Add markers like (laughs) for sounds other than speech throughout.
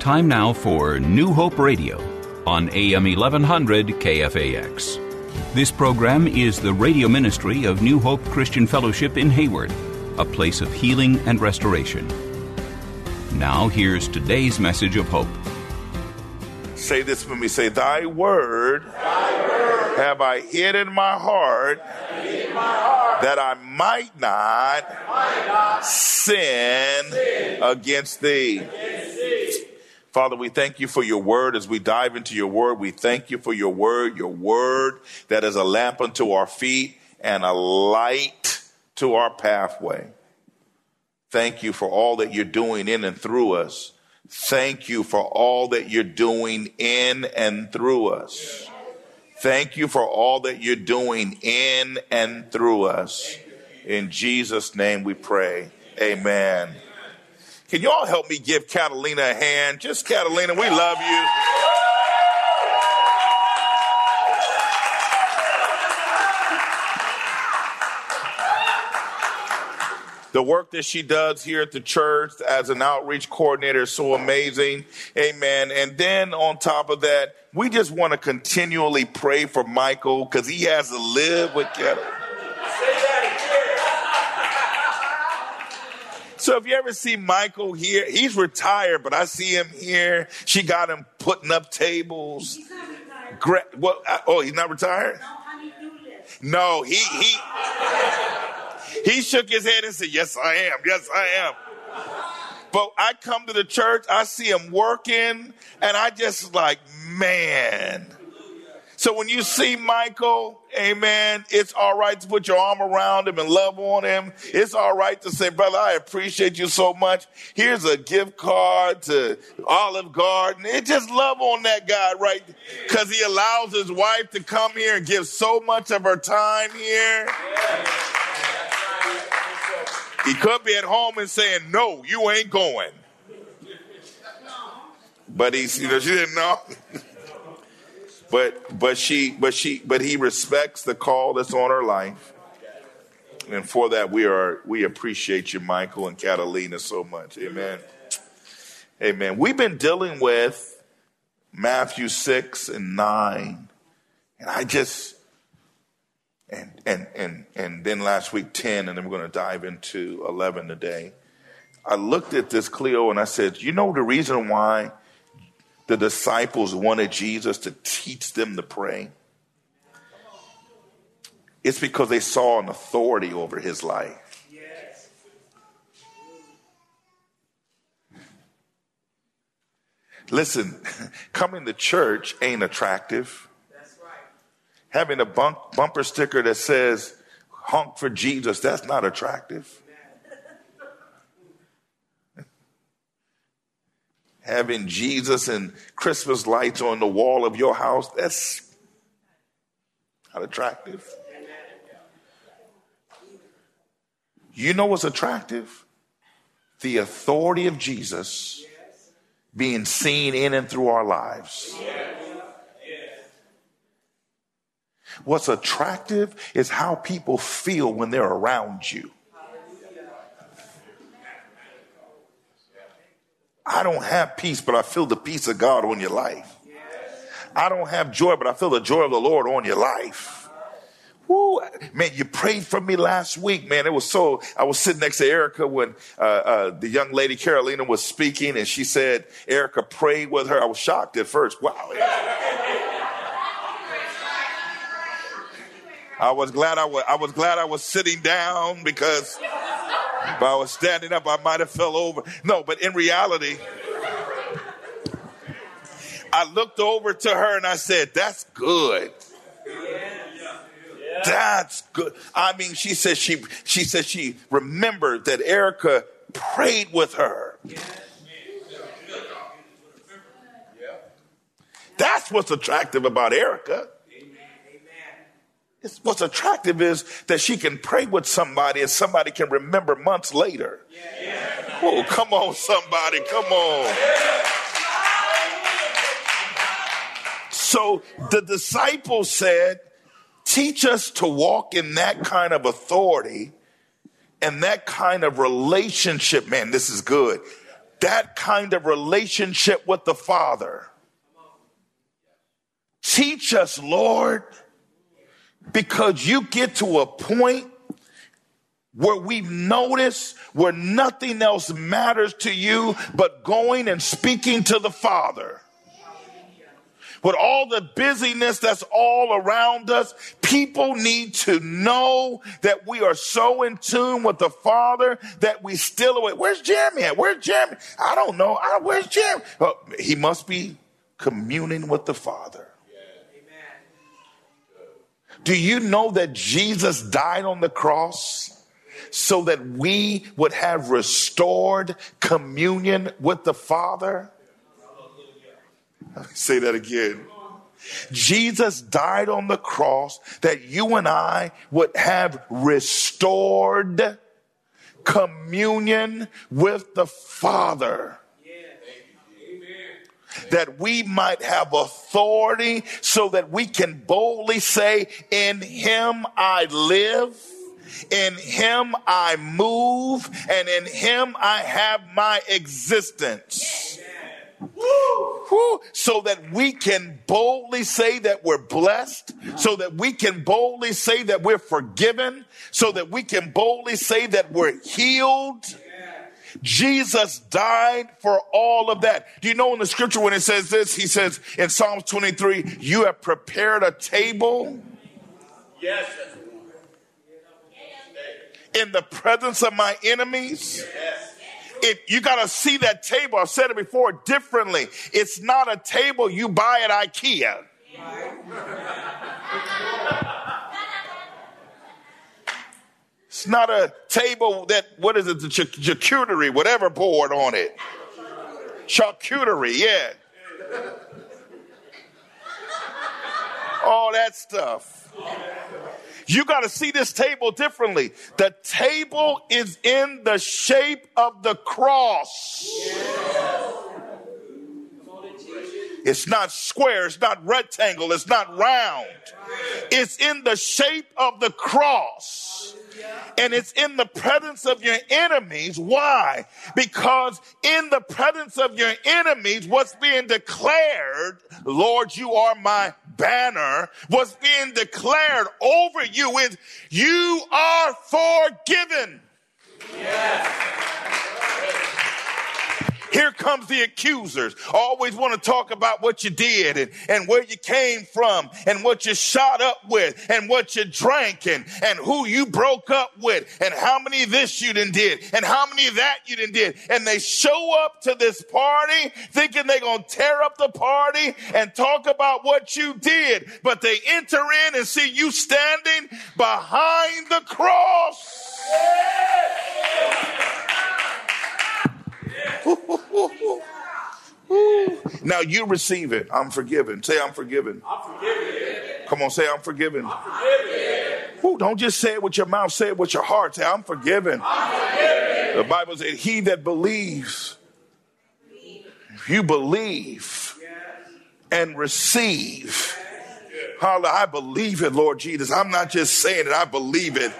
Time now for New Hope Radio on AM 1100 KFAX. This program is the radio ministry of New Hope Christian Fellowship in Hayward, a place of healing and restoration. Now, here's today's message of hope. Say this with me. Say, Thy word, Thy word have I hid in my heart, in my heart that I might not, might not sin, sin, against thee. Against thee. Father, we thank you for your word as we dive into your word. We thank you for your word, your word that is a lamp unto our feet and a light to our pathway. Thank you for all that you're doing in and through us. Thank you for all that you're doing in and through us. Thank you for all that you're doing in and through us. In Jesus' name we pray. Amen. Can you all help me give Catalina a hand? Just Catalina, we love you. The work that she does here at the church as an outreach coordinator is so amazing. Amen. And then on top of that, we just want to continually pray for Michael because he has to live with Catalina. So if you ever see Michael here, he's retired, but I see him here. She got him putting up tables. He's not retired. Gra- what? Uh, oh, he's not retired. No, he he he shook his head and said, "Yes, I am. Yes, I am." But I come to the church, I see him working, and I just like, man so when you see Michael, amen, it's all right to put your arm around him and love on him. It's all right to say, brother, I appreciate you so much. Here's a gift card to Olive Garden. It just love on that guy, right? Because he allows his wife to come here and give so much of her time here. He could be at home and saying, no, you ain't going. But he's, you know, she didn't know. (laughs) But but she but she but he respects the call that's on her life. And for that we are we appreciate you, Michael and Catalina, so much. Amen. Amen. We've been dealing with Matthew six and nine. And I just and and and and then last week 10, and then we're going to dive into 11 today. I looked at this Cleo and I said, you know the reason why the disciples wanted Jesus to teach them to pray? It's because they saw an authority over his life. Listen, (laughs) coming to church ain't attractive. That's right. Having a bump, bumper sticker that says honk for Jesus, that's not attractive. Having Jesus and Christmas lights on the wall of your house, that's not attractive. You know what's attractive? The authority of Jesus being seen in and through our lives. What's attractive is how people feel when they're around you. I don't have peace, but I feel the peace of God on your life. I don't have joy, but I feel the joy of the Lord on your life. Woo, man, you prayed for me last week, man. It was so, I was sitting next to Erica when uh, uh, the young lady Carolina was speaking and she said, Erica prayed with her. I was shocked at first. Wow. I was glad I was, I was glad I was sitting down because if I was standing up, I might have fell over. No, but in reality, I looked over to her and I said, That's good. That's good. I mean, she said she she said she remembered that Erica prayed with her. That's what's attractive about Erica. It's, what's attractive is that she can pray with somebody and somebody can remember months later. Yeah. Oh, come on, somebody, come on. So the disciples said, Teach us to walk in that kind of authority and that kind of relationship. Man, this is good. that kind of relationship with the Father. Teach us, Lord, because you get to a point where we've noticed where nothing else matters to you but going and speaking to the Father. With all the busyness that's all around us, people need to know that we are so in tune with the Father that we still away. Where's Jeremy at? Where's Jeremy? I don't know. I, where's Jeremy? He must be communing with the Father. Do you know that Jesus died on the cross? so that we would have restored communion with the Father? Say that again. Jesus died on the cross that you and I would have restored communion with the Father. That we might have authority so that we can boldly say, In Him I live in him I move, and in him I have my existence. Woo. So that we can boldly say that we're blessed, so that we can boldly say that we're forgiven, so that we can boldly say that we're healed. Jesus died for all of that. Do you know in the scripture when it says this? He says in Psalms 23, You have prepared a table. Yes in the presence of my enemies. Yes. If you got to see that table, I've said it before differently. It's not a table you buy at IKEA. It's not a table that, what is it, the ch- charcuterie, whatever board on it. Charcuterie, yeah. All that stuff. You got to see this table differently. The table is in the shape of the cross. It's not square, it's not rectangle, it's not round. It's in the shape of the cross and it's in the presence of your enemies. Why? Because in the presence of your enemies, what's being declared, Lord, you are my banner, what's being declared over you is you are forgiven. Yes. Here comes the accusers. Always want to talk about what you did and, and where you came from and what you shot up with and what you drank and, and who you broke up with and how many this you done did and how many that you done did. And they show up to this party thinking they're going to tear up the party and talk about what you did. But they enter in and see you standing behind the cross. Now you receive it. I'm forgiven. Say, I'm forgiven. I'm forgiven. Come on, say, I'm forgiven. I'm forgiven. Ooh, don't just say it with your mouth, say it with your heart. Say, I'm forgiven. I'm forgiven. The Bible says, He that believes, if you believe and receive, Hallelujah. I believe it, Lord Jesus. I'm not just saying it, I believe it.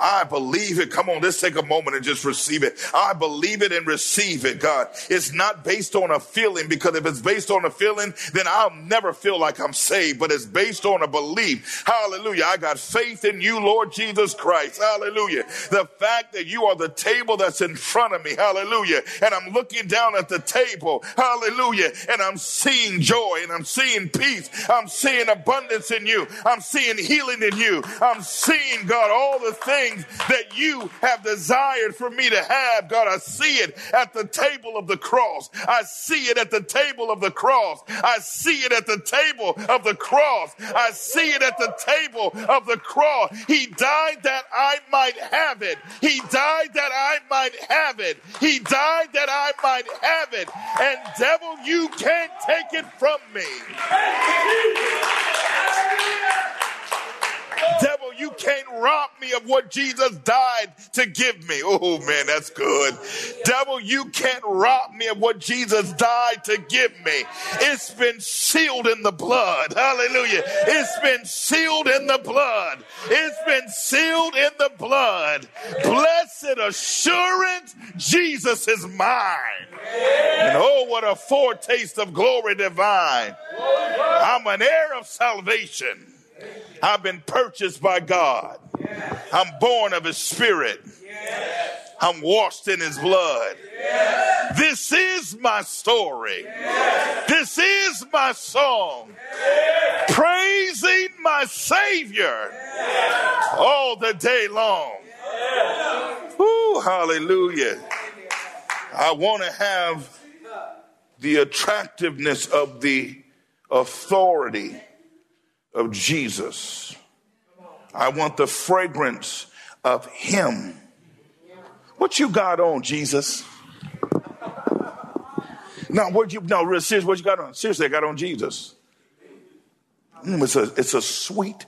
I believe it. Come on, let's take a moment and just receive it. I believe it and receive it, God. It's not based on a feeling because if it's based on a feeling, then I'll never feel like I'm saved, but it's based on a belief. Hallelujah. I got faith in you, Lord Jesus Christ. Hallelujah. The fact that you are the table that's in front of me. Hallelujah. And I'm looking down at the table. Hallelujah. And I'm seeing joy and I'm seeing peace. I'm seeing abundance in you. I'm seeing healing in you. I'm seeing, God, all the things that you have desired for me to have. God, I see it at the table of the cross. I see it at the table of the cross. I see it at the table of the cross. I see it at the table of the cross. He died that I might have it. He died that I might have it. He died that I might have it. And devil, you can't take it from me. Devil, you can't rob me of what Jesus died to give me. Oh man, that's good. Devil, you can't rob me of what Jesus died to give me. It's been sealed in the blood. Hallelujah. It's been sealed in the blood. It's been sealed in the blood. Blessed assurance, Jesus is mine. And oh, what a foretaste of glory divine. I'm an heir of salvation. I've been purchased by God. I'm born of His Spirit. I'm washed in His blood. This is my story. This is my song. Praising my Savior all the day long. Ooh, hallelujah. I want to have the attractiveness of the authority of Jesus. I want the fragrance of Him. What you got on, Jesus? Now, what you no, real serious, what you got on? Seriously, I got on Jesus. Mm, it's a it's a sweet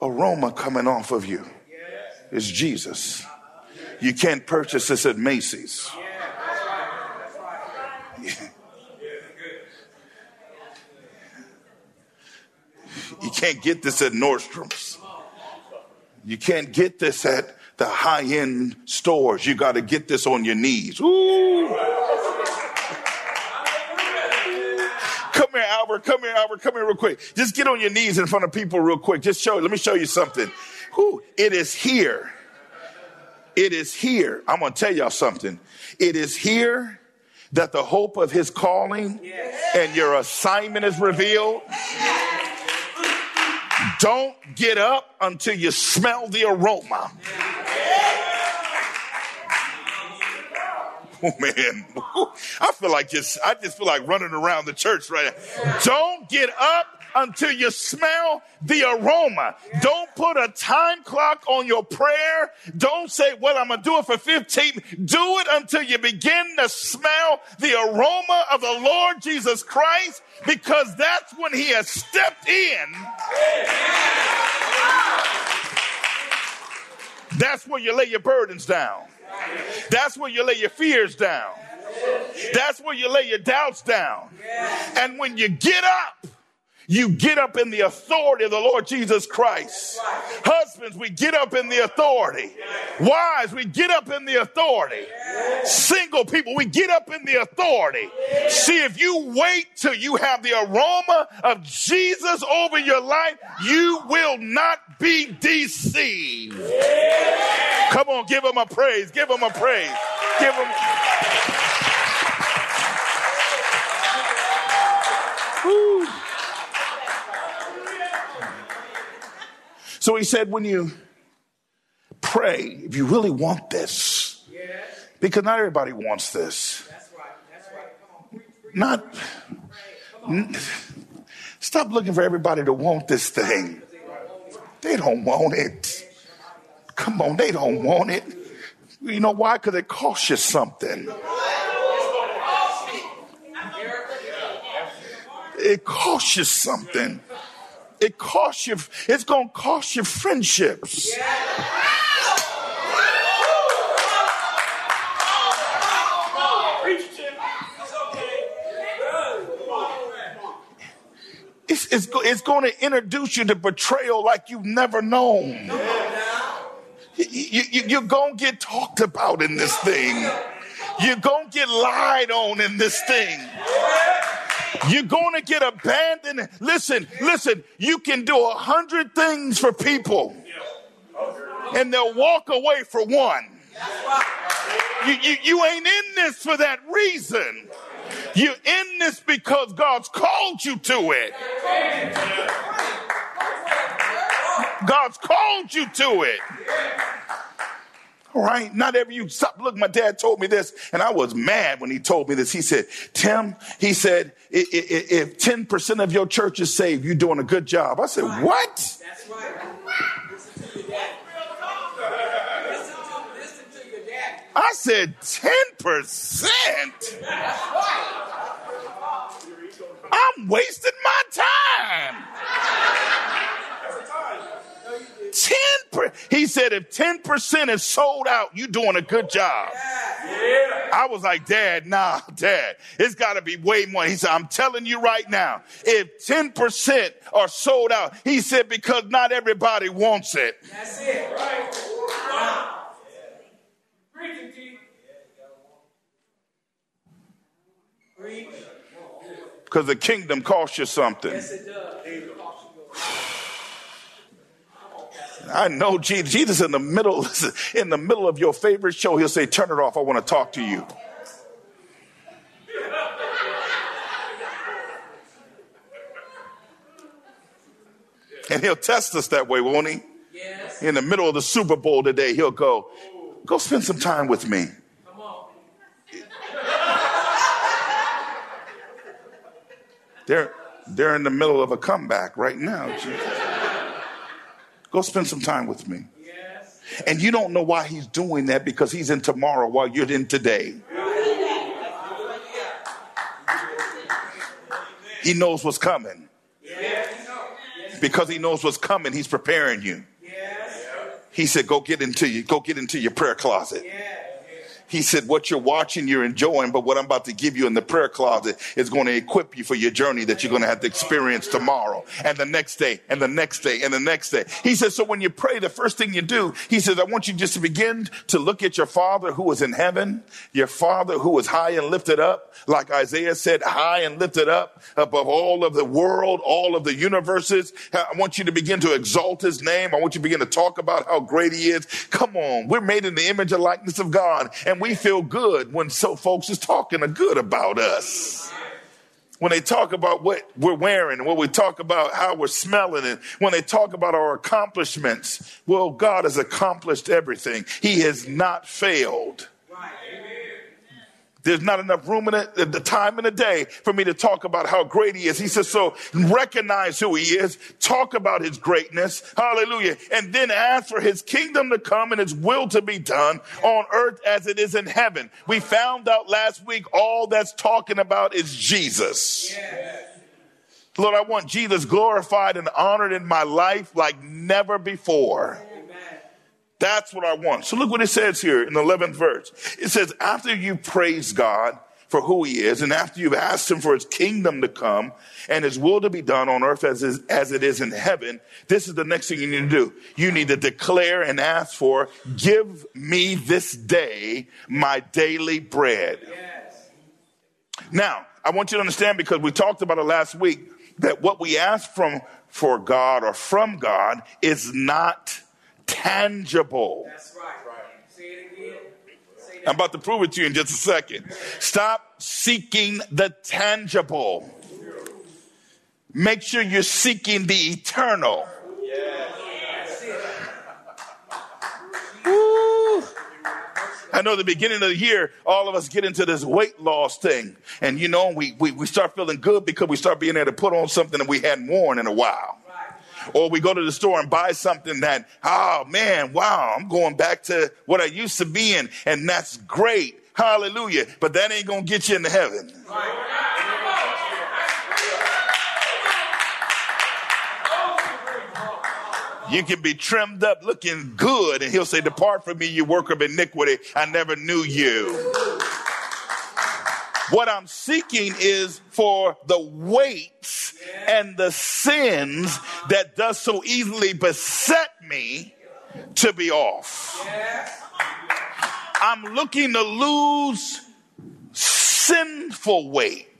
aroma coming off of you. It's Jesus. You can't purchase this at Macy's. You can't get this at Nordstrom's. You can't get this at the high end stores. You got to get this on your knees. Ooh. Come here, Albert. Come here, Albert. Come here, real quick. Just get on your knees in front of people, real quick. Just show. Let me show you something. Ooh, it is here. It is here. I'm going to tell y'all something. It is here that the hope of his calling and your assignment is revealed. Don't get up until you smell the aroma. (laughs) Oh man, (laughs) I feel like just I just feel like running around the church right now. Don't get up until you smell the aroma. Don't put a time clock on your prayer. Don't say, well, I'm going to do it for 15. Do it until you begin to smell the aroma of the Lord Jesus Christ because that's when he has stepped in. That's where you lay your burdens down. That's where you lay your fears down. That's where you lay your doubts down. And when you get up, you get up in the authority of the Lord Jesus Christ. Husbands, we get up in the authority. Wives, we get up in the authority. Single people, we get up in the authority. See, if you wait till you have the aroma of Jesus over your life, you will not be deceived. Come on, give him a praise. Give him a praise. Give him. Woo. So he said, when you pray, if you really want this, because not everybody wants this. Not, stop looking for everybody to want this thing. They don't want it. Come on, they don't want it. You know why? Because it costs you something. It costs you something. It costs you, it's going to cost you friendships. It's, it's, it's going to introduce you to betrayal like you've never known. You, you, you're going to get talked about in this thing. You're going to get lied on in this thing. You're going to get abandoned. Listen, listen, you can do a hundred things for people and they'll walk away for one. You, you, you ain't in this for that reason. You're in this because God's called you to it. God's called you to it. Right. Not every you stop. Look, my dad told me this, and I was mad when he told me this. He said, Tim, he said, if 10% of your church is saved, you're doing a good job. I said, what? That's right. Listen to your dad. Listen to your dad. I said 10%. I'm wasting my time. 10 per, he said, if 10% is sold out, you're doing a good job. I was like, Dad, nah, (laughs) Dad, it's got to be way more. He said, I'm telling you right now, if 10% are sold out, he said, because not everybody wants it. That's it. Right. Wow. Because the kingdom costs you something. Yes, it does. I know Jesus, Jesus in the middle, (laughs) in the middle of your favorite show, he'll say, turn it off. I want to talk to you. (laughs) And he'll test us that way, won't he? Yes. In the middle of the Super Bowl today, he'll go, go spend some time with me. Come on. They're, they're in the middle of a comeback right now. Jesus. Go spend some time with me. And you don't know why he's doing that because he's in tomorrow while you're in today. He knows what's coming. Because he knows what's coming, he's preparing you. He said, Go get into you, go get into your prayer closet. He said, What you're watching, you're enjoying, but what I'm about to give you in the prayer closet is going to equip you for your journey that you're going to have to experience tomorrow and the next day and the next day and the next day. He says, So when you pray, the first thing you do, he says, I want you just to begin to look at your Father who is in heaven, your Father who is high and lifted up, like Isaiah said, high and lifted up above all of the world, all of the universes. I want you to begin to exalt his name. I want you to begin to talk about how great he is. Come on, we're made in the image and likeness of God, and we feel good when so folks is talking good about us. When they talk about what we're wearing when we talk about how we're smelling and when they talk about our accomplishments, well, God has accomplished everything. He has not failed. Right. There's not enough room in the, the time in the day for me to talk about how great he is. He says, so recognize who he is, talk about his greatness, hallelujah, and then ask for his kingdom to come and his will to be done on earth as it is in heaven. We found out last week all that's talking about is Jesus. Yes. Lord, I want Jesus glorified and honored in my life like never before. That's what I want. So look what it says here in the 11th verse. It says, after you praise God for who he is, and after you've asked him for his kingdom to come and his will to be done on earth as, is, as it is in heaven, this is the next thing you need to do. You need to declare and ask for, give me this day my daily bread. Yes. Now, I want you to understand because we talked about it last week that what we ask from for God or from God is not tangible. That's right. Say it again. Say I'm about to prove it to you in just a second. Stop seeking the tangible. Make sure you're seeking the eternal. I know the beginning of the year, all of us get into this weight loss thing. And you know, we, we, we start feeling good because we start being able to put on something that we hadn't worn in a while. Or we go to the store and buy something that, oh man, wow, I'm going back to what I used to be in. And that's great. Hallelujah. But that ain't going to get you into heaven. You can be trimmed up looking good, and he'll say, Depart from me, you worker of iniquity. I never knew you. What I'm seeking is for the weights and the sins that does so easily beset me to be off. I'm looking to lose sinful weight.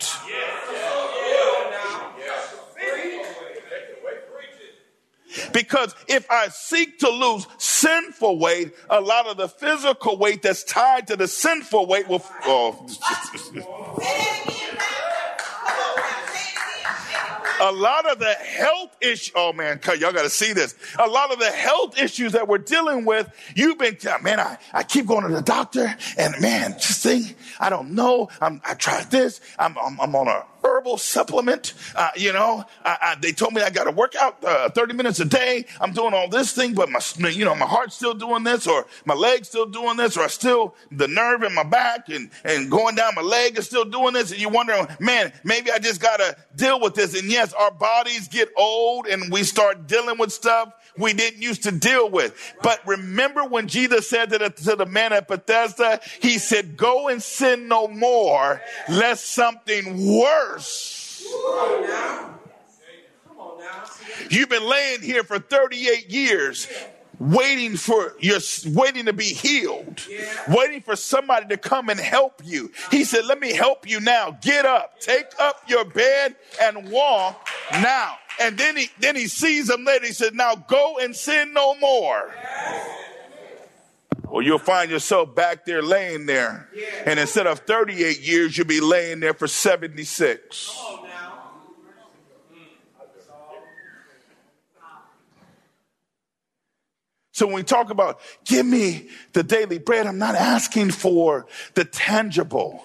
Because if I seek to lose sinful weight, a lot of the physical weight that's tied to the sinful weight will. Oh, a lot of the health issues. Oh man, y'all got to see this. A lot of the health issues that we're dealing with. You've been, man. I, I keep going to the doctor, and man, just think, I don't know. I'm, I tried this. I'm, I'm, I'm on a herbal supplement. Uh, you know, I, I, they told me I got to work out uh, 30 minutes a day. I'm doing all this thing, but my, you know, my heart's still doing this, or my leg's still doing this, or I still the nerve in my back and and going down my leg is still doing this, and you're wondering, man, maybe I just got to deal with this. And yes, our bodies get old, and we start dealing with stuff we didn't used to deal with. But remember when Jesus said that to the man at Bethesda, he said, "Go and sin no more, lest something worse." You've been laying here for 38 years waiting for you're waiting to be healed yeah. waiting for somebody to come and help you. He said let me help you now. Get up. Take up your bed and walk now. And then he then he sees them later. He said now go and sin no more or you'll find yourself back there laying there. And instead of 38 years you'll be laying there for 76 So when we talk about give me the daily bread, I'm not asking for the tangible.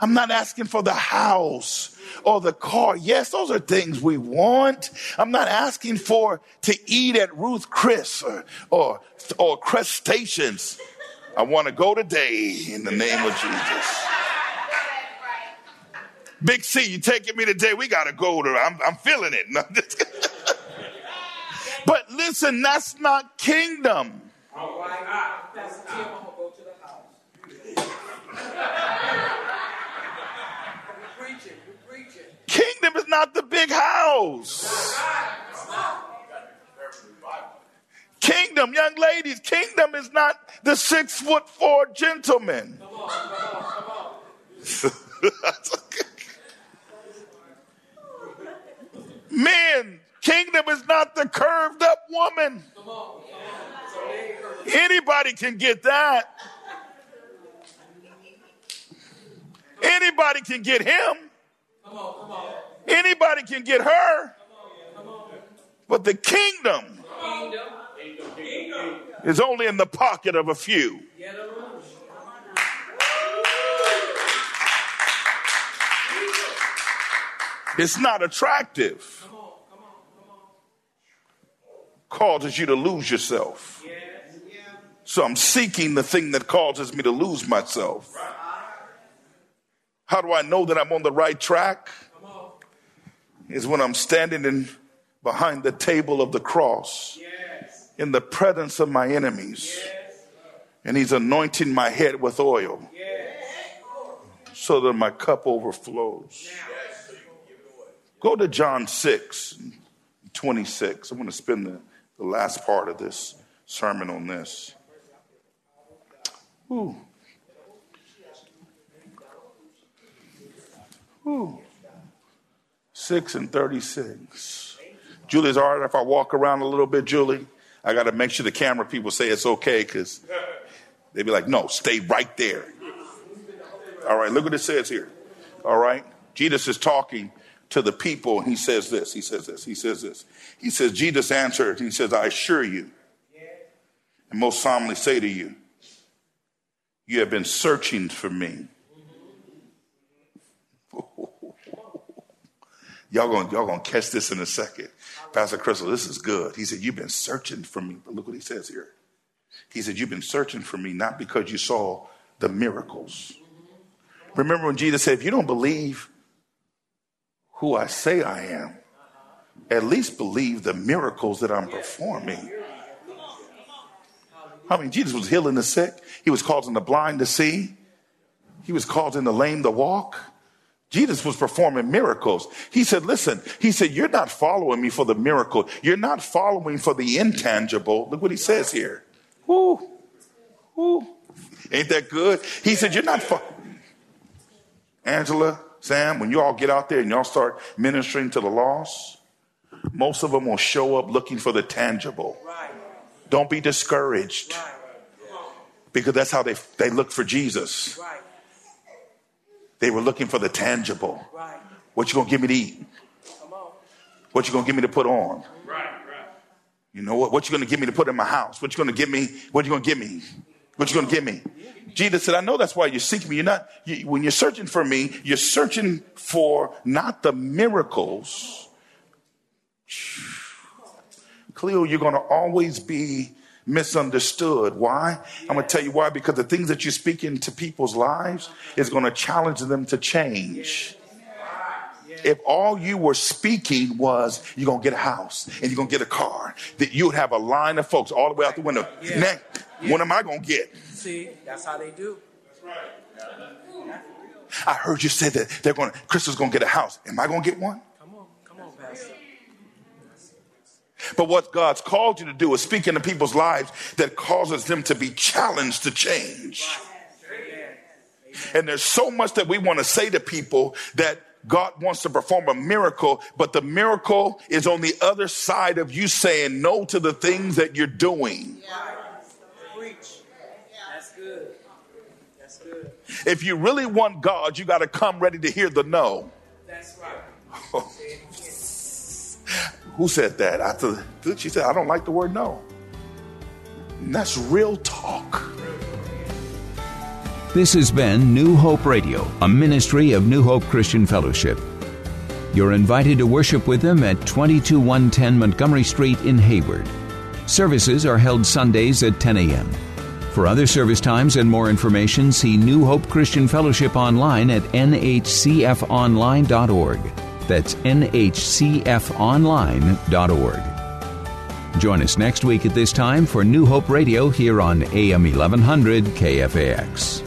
I'm not asking for the house or the car. Yes, those are things we want. I'm not asking for to eat at Ruth Chris or, or, or crustaceans. I want to go today in the name of Jesus. Big C, you taking me today? We got to go to, I'm, I'm feeling it. (laughs) But listen, that's not kingdom. Kingdom is not the big house. Kingdom, young ladies, kingdom is not the six foot four gentleman. (laughs) Men, Kingdom is not the curved up woman. Anybody can get that. Anybody can get him. Anybody can get her. But the kingdom is only in the pocket of a few. It's not attractive causes you to lose yourself. So I'm seeking the thing that causes me to lose myself. How do I know that I'm on the right track? Is when I'm standing in behind the table of the cross in the presence of my enemies. And he's anointing my head with oil so that my cup overflows. Go to John 6, 26. I'm going to spend the the last part of this sermon on this. Ooh. Ooh. 6 and 36. Julie's all right if I walk around a little bit, Julie? I got to make sure the camera people say it's okay because they'd be like, no, stay right there. All right, look what it says here. All right. Jesus is talking to the people, and he says this. He says this. He says this. He says, Jesus answered, he says, I assure you, and most solemnly say to you, you have been searching for me. Y'all gonna y'all gonna catch this in a second. Pastor Crystal, this is good. He said, You've been searching for me. But look what he says here. He said, You've been searching for me not because you saw the miracles. Remember when Jesus said, If you don't believe who I say I am, at least believe the miracles that I'm performing. I mean, Jesus was healing the sick, he was causing the blind to see, he was causing the lame to walk. Jesus was performing miracles. He said, Listen, he said, You're not following me for the miracle. You're not following for the intangible. Look what he says here. Whoo, whoo. Ain't that good? He said, You're not. Fo-. Angela, Sam, when you all get out there and y'all start ministering to the lost, most of them will show up looking for the tangible. Right. Don't be discouraged. Because that's how they, they look for Jesus. Right. They were looking for the tangible. What you gonna give me to eat? What you gonna give me to put on? You know what? What you gonna give me to put in my house? What you gonna give me? What you gonna give me? What you to give me? Jesus said, I know that's why you're seeking me. You're not, you, when you're searching for me, you're searching for not the miracles. Cleo, you're going to always be misunderstood. Why? I'm going to tell you why. Because the things that you speak into people's lives is going to challenge them to change. If all you were speaking was you're going to get a house and you're going to get a car, that you would have a line of folks all the way out the window. Yeah. Now, what am I going to get? See, that's how they do. That's right. I heard you say that they're going to, Crystal's going to get a house. Am I going to get one? Come on, come on, Pastor. But what God's called you to do is speak into people's lives that causes them to be challenged to change. And there's so much that we want to say to people that God wants to perform a miracle, but the miracle is on the other side of you saying no to the things that you're doing. If you really want God, you got to come ready to hear the no. Who said that? I thought she said, I don't like the word no. And that's real talk. This has been New Hope Radio, a ministry of New Hope Christian Fellowship. You're invited to worship with them at 22110 Montgomery Street in Hayward. Services are held Sundays at 10 a.m. For other service times and more information, see New Hope Christian Fellowship online at nhcfonline.org. That's nhcfonline.org. Join us next week at this time for New Hope Radio here on AM 1100 KFAX.